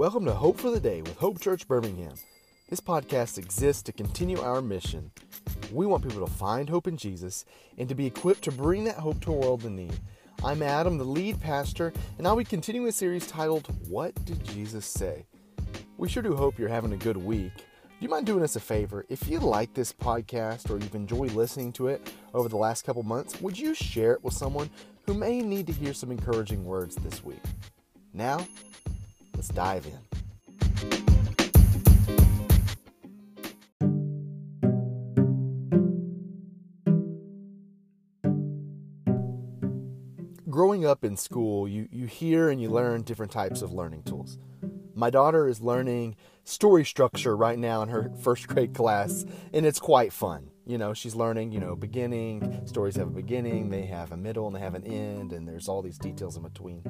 Welcome to Hope for Today with Hope Church Birmingham. This podcast exists to continue our mission. We want people to find hope in Jesus and to be equipped to bring that hope to a world in need. I'm Adam, the lead pastor, and I'll be continuing a series titled, What Did Jesus Say? We sure do hope you're having a good week. Do you mind doing us a favor? If you like this podcast or you've enjoyed listening to it over the last couple months, would you share it with someone who may need to hear some encouraging words this week? Now, let's dive in. Growing up in school, you, you hear and you learn different types of learning tools. My daughter is learning story structure right now in her first grade class, and it's quite fun. You know, she's learning, you know, beginning, stories have a beginning, they have a middle, and they have an end, and there's all these details in between.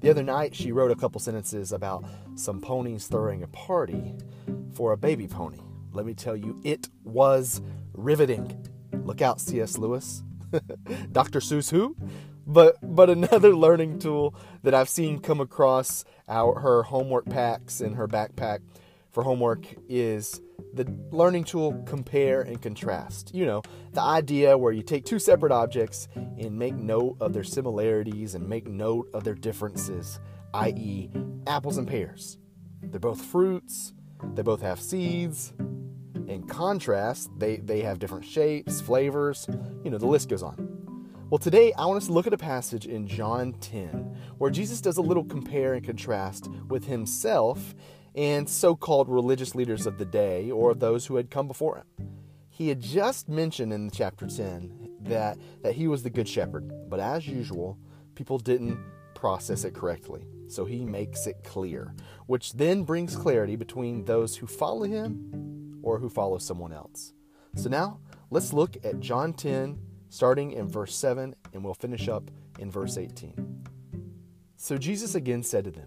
The other night, she wrote a couple sentences about some ponies throwing a party for a baby pony. Let me tell you, it was riveting. Look out, C.S. Lewis. Dr. Seuss, who? But but another learning tool that I've seen come across our her homework packs in her backpack for homework is the learning tool compare and contrast. You know, the idea where you take two separate objects and make note of their similarities and make note of their differences, i.e., apples and pears. They're both fruits, they both have seeds. In contrast, they, they have different shapes, flavors, you know, the list goes on. Well, today I want us to look at a passage in John 10 where Jesus does a little compare and contrast with himself and so called religious leaders of the day or those who had come before him. He had just mentioned in chapter 10 that, that he was the good shepherd, but as usual, people didn't process it correctly. So he makes it clear, which then brings clarity between those who follow him or who follow someone else. So now let's look at John 10, starting in verse 7, and we'll finish up in verse 18. So Jesus again said to them,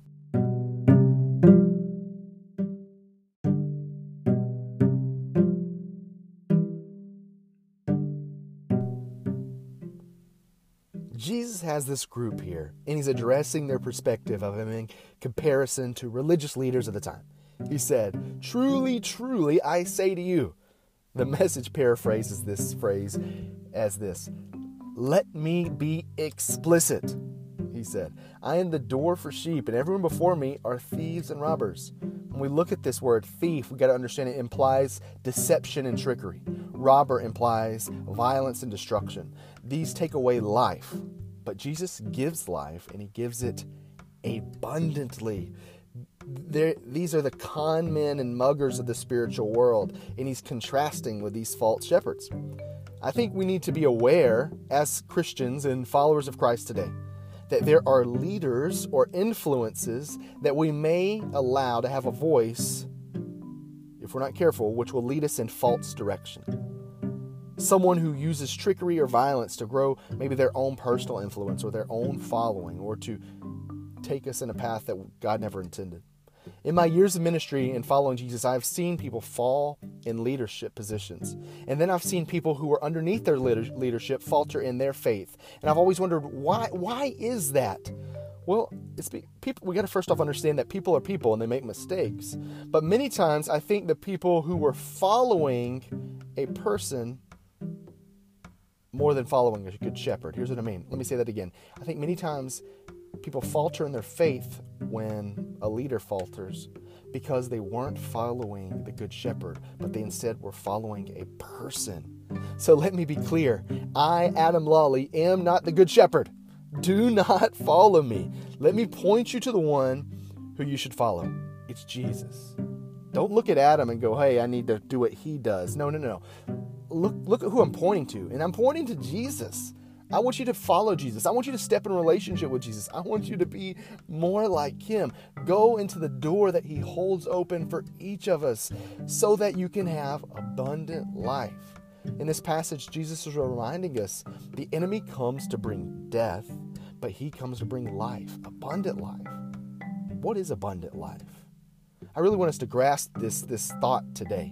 Has this group here, and he's addressing their perspective of him in comparison to religious leaders of the time. He said, Truly, truly, I say to you. The message paraphrases this phrase as this Let me be explicit. He said, I am the door for sheep, and everyone before me are thieves and robbers. When we look at this word thief, we got to understand it implies deception and trickery. Robber implies violence and destruction. These take away life, but Jesus gives life, and he gives it abundantly. These are the con men and muggers of the spiritual world, and he's contrasting with these false shepherds. I think we need to be aware, as Christians and followers of Christ today, that there are leaders or influences that we may allow to have a voice, if we're not careful, which will lead us in false direction. Someone who uses trickery or violence to grow maybe their own personal influence or their own following or to take us in a path that God never intended. In my years of ministry and following Jesus, I've seen people fall in leadership positions. And then I've seen people who were underneath their leadership falter in their faith. And I've always wondered why why is that? Well, it's people we got to first off understand that people are people and they make mistakes. But many times I think the people who were following a person more than following a good shepherd. Here's what I mean. Let me say that again. I think many times people falter in their faith when a leader falters because they weren't following the good shepherd, but they instead were following a person. So let me be clear I, Adam Lawley, am not the good shepherd. Do not follow me. Let me point you to the one who you should follow. It's Jesus. Don't look at Adam and go, hey, I need to do what he does. No, no, no. Look, look at who I'm pointing to. And I'm pointing to Jesus. I want you to follow Jesus. I want you to step in relationship with Jesus. I want you to be more like him. Go into the door that he holds open for each of us so that you can have abundant life. In this passage, Jesus is reminding us the enemy comes to bring death, but he comes to bring life, abundant life. What is abundant life? I really want us to grasp this, this thought today.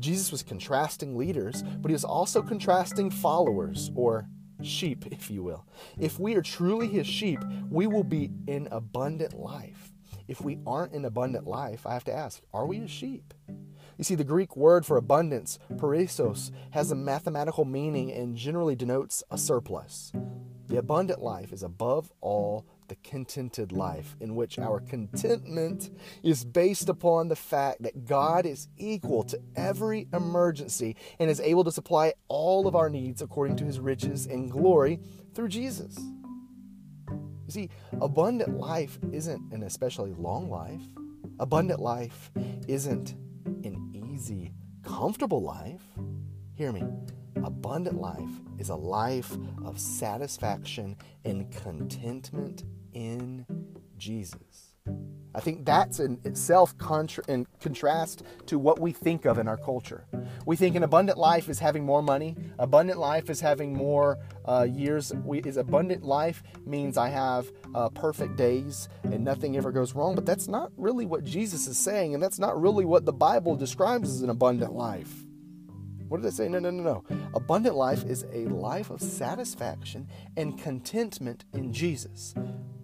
Jesus was contrasting leaders, but he was also contrasting followers or sheep, if you will. If we are truly his sheep, we will be in abundant life. If we aren't in abundant life, I have to ask, are we a sheep? You see, the Greek word for abundance, perissos, has a mathematical meaning and generally denotes a surplus. The abundant life is above all the contented life, in which our contentment is based upon the fact that God is equal to every emergency and is able to supply all of our needs according to his riches and glory through Jesus. You see, abundant life isn't an especially long life. Abundant life isn't an easy, comfortable life. Hear me. Abundant life is a life of satisfaction and contentment in Jesus. I think that's in itself contra- in contrast to what we think of in our culture. We think an abundant life is having more money. Abundant life is having more uh, years. We, is abundant life means I have uh, perfect days and nothing ever goes wrong. But that's not really what Jesus is saying, and that's not really what the Bible describes as an abundant life. What did I say? No, no, no, no. Abundant life is a life of satisfaction and contentment in Jesus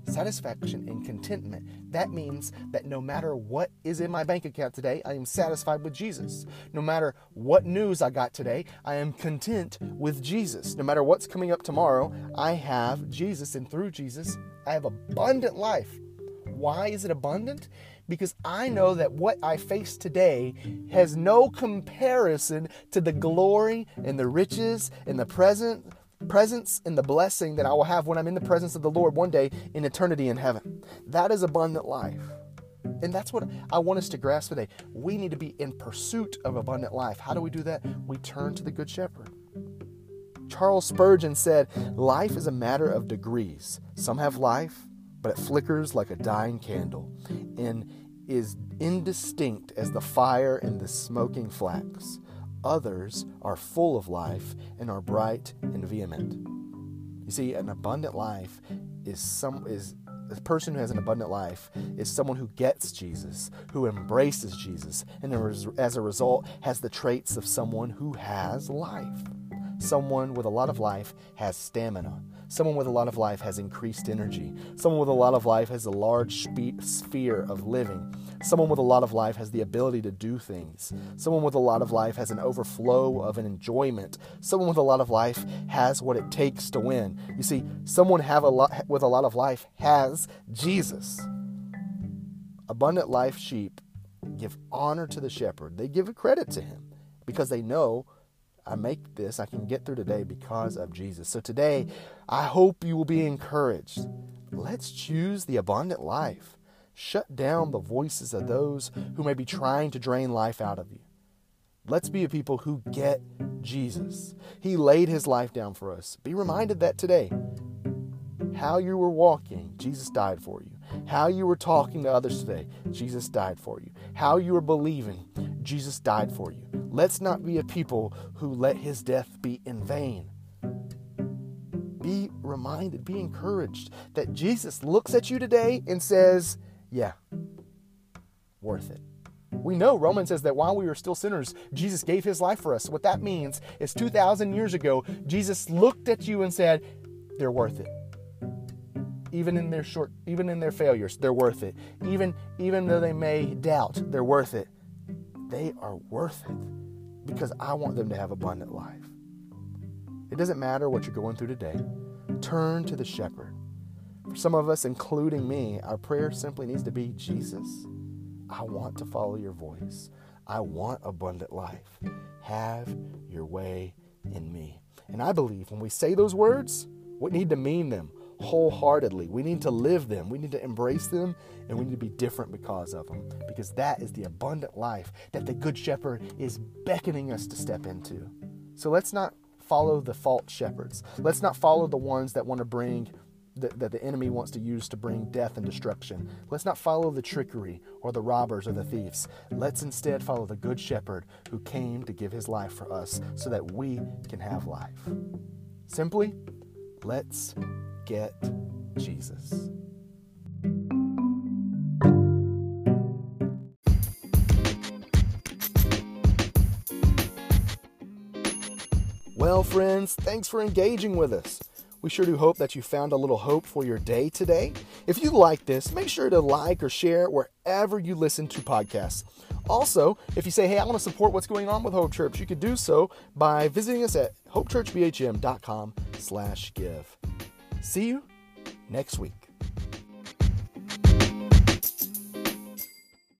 satisfaction and contentment. That means that no matter what is in my bank account today, I am satisfied with Jesus. No matter what news I got today, I am content with Jesus. No matter what's coming up tomorrow, I have Jesus, and through Jesus, I have abundant life. Why is it abundant? Because I know that what I face today has no comparison to the glory and the riches and the present presence and the blessing that I will have when I'm in the presence of the Lord one day in eternity in heaven. That is abundant life. And that's what I want us to grasp today. We need to be in pursuit of abundant life. How do we do that? We turn to the Good Shepherd. Charles Spurgeon said, Life is a matter of degrees. Some have life, but it flickers like a dying candle and is indistinct as the fire in the smoking flax. Others are full of life and are bright and vehement. You see, an abundant life is some is a person who has an abundant life is someone who gets Jesus, who embraces Jesus, and as a result has the traits of someone who has life. Someone with a lot of life has stamina. Someone with a lot of life has increased energy. Someone with a lot of life has a large spe- sphere of living. Someone with a lot of life has the ability to do things. Someone with a lot of life has an overflow of an enjoyment. Someone with a lot of life has what it takes to win. You see, someone have a with a lot of life has Jesus. Abundant life sheep give honor to the shepherd. They give a credit to him because they know I make this, I can get through today because of Jesus. So today, I hope you will be encouraged. Let's choose the abundant life. Shut down the voices of those who may be trying to drain life out of you. Let's be a people who get Jesus. He laid his life down for us. Be reminded that today. How you were walking, Jesus died for you. How you were talking to others today, Jesus died for you. How you were believing, Jesus died for you. Let's not be a people who let his death be in vain. Be reminded, be encouraged that Jesus looks at you today and says, Yeah, worth it. We know Romans says that while we were still sinners, Jesus gave his life for us. What that means is 2,000 years ago, Jesus looked at you and said, They're worth it. Even in their short, even in their failures, they're worth it. Even, even though they may doubt, they're worth it. They are worth it because I want them to have abundant life. It doesn't matter what you're going through today. Turn to the shepherd. For some of us, including me, our prayer simply needs to be Jesus, I want to follow your voice. I want abundant life. Have your way in me. And I believe when we say those words, we need to mean them wholeheartedly. We need to live them. We need to embrace them, and we need to be different because of them. Because that is the abundant life that the Good Shepherd is beckoning us to step into. So let's not follow the false shepherds. Let's not follow the ones that want to bring that, the enemy wants to use to bring death and destruction. Let's not follow the trickery or the robbers or the thieves. Let's instead follow the good shepherd who came to give his life for us so that we can have life. Simply, let's get Jesus. Well, friends, thanks for engaging with us. We sure do hope that you found a little hope for your day today. If you like this, make sure to like or share wherever you listen to podcasts. Also, if you say, hey, I want to support what's going on with Hope Church, you could do so by visiting us at hopechurchbhm.com slash give. See you next week.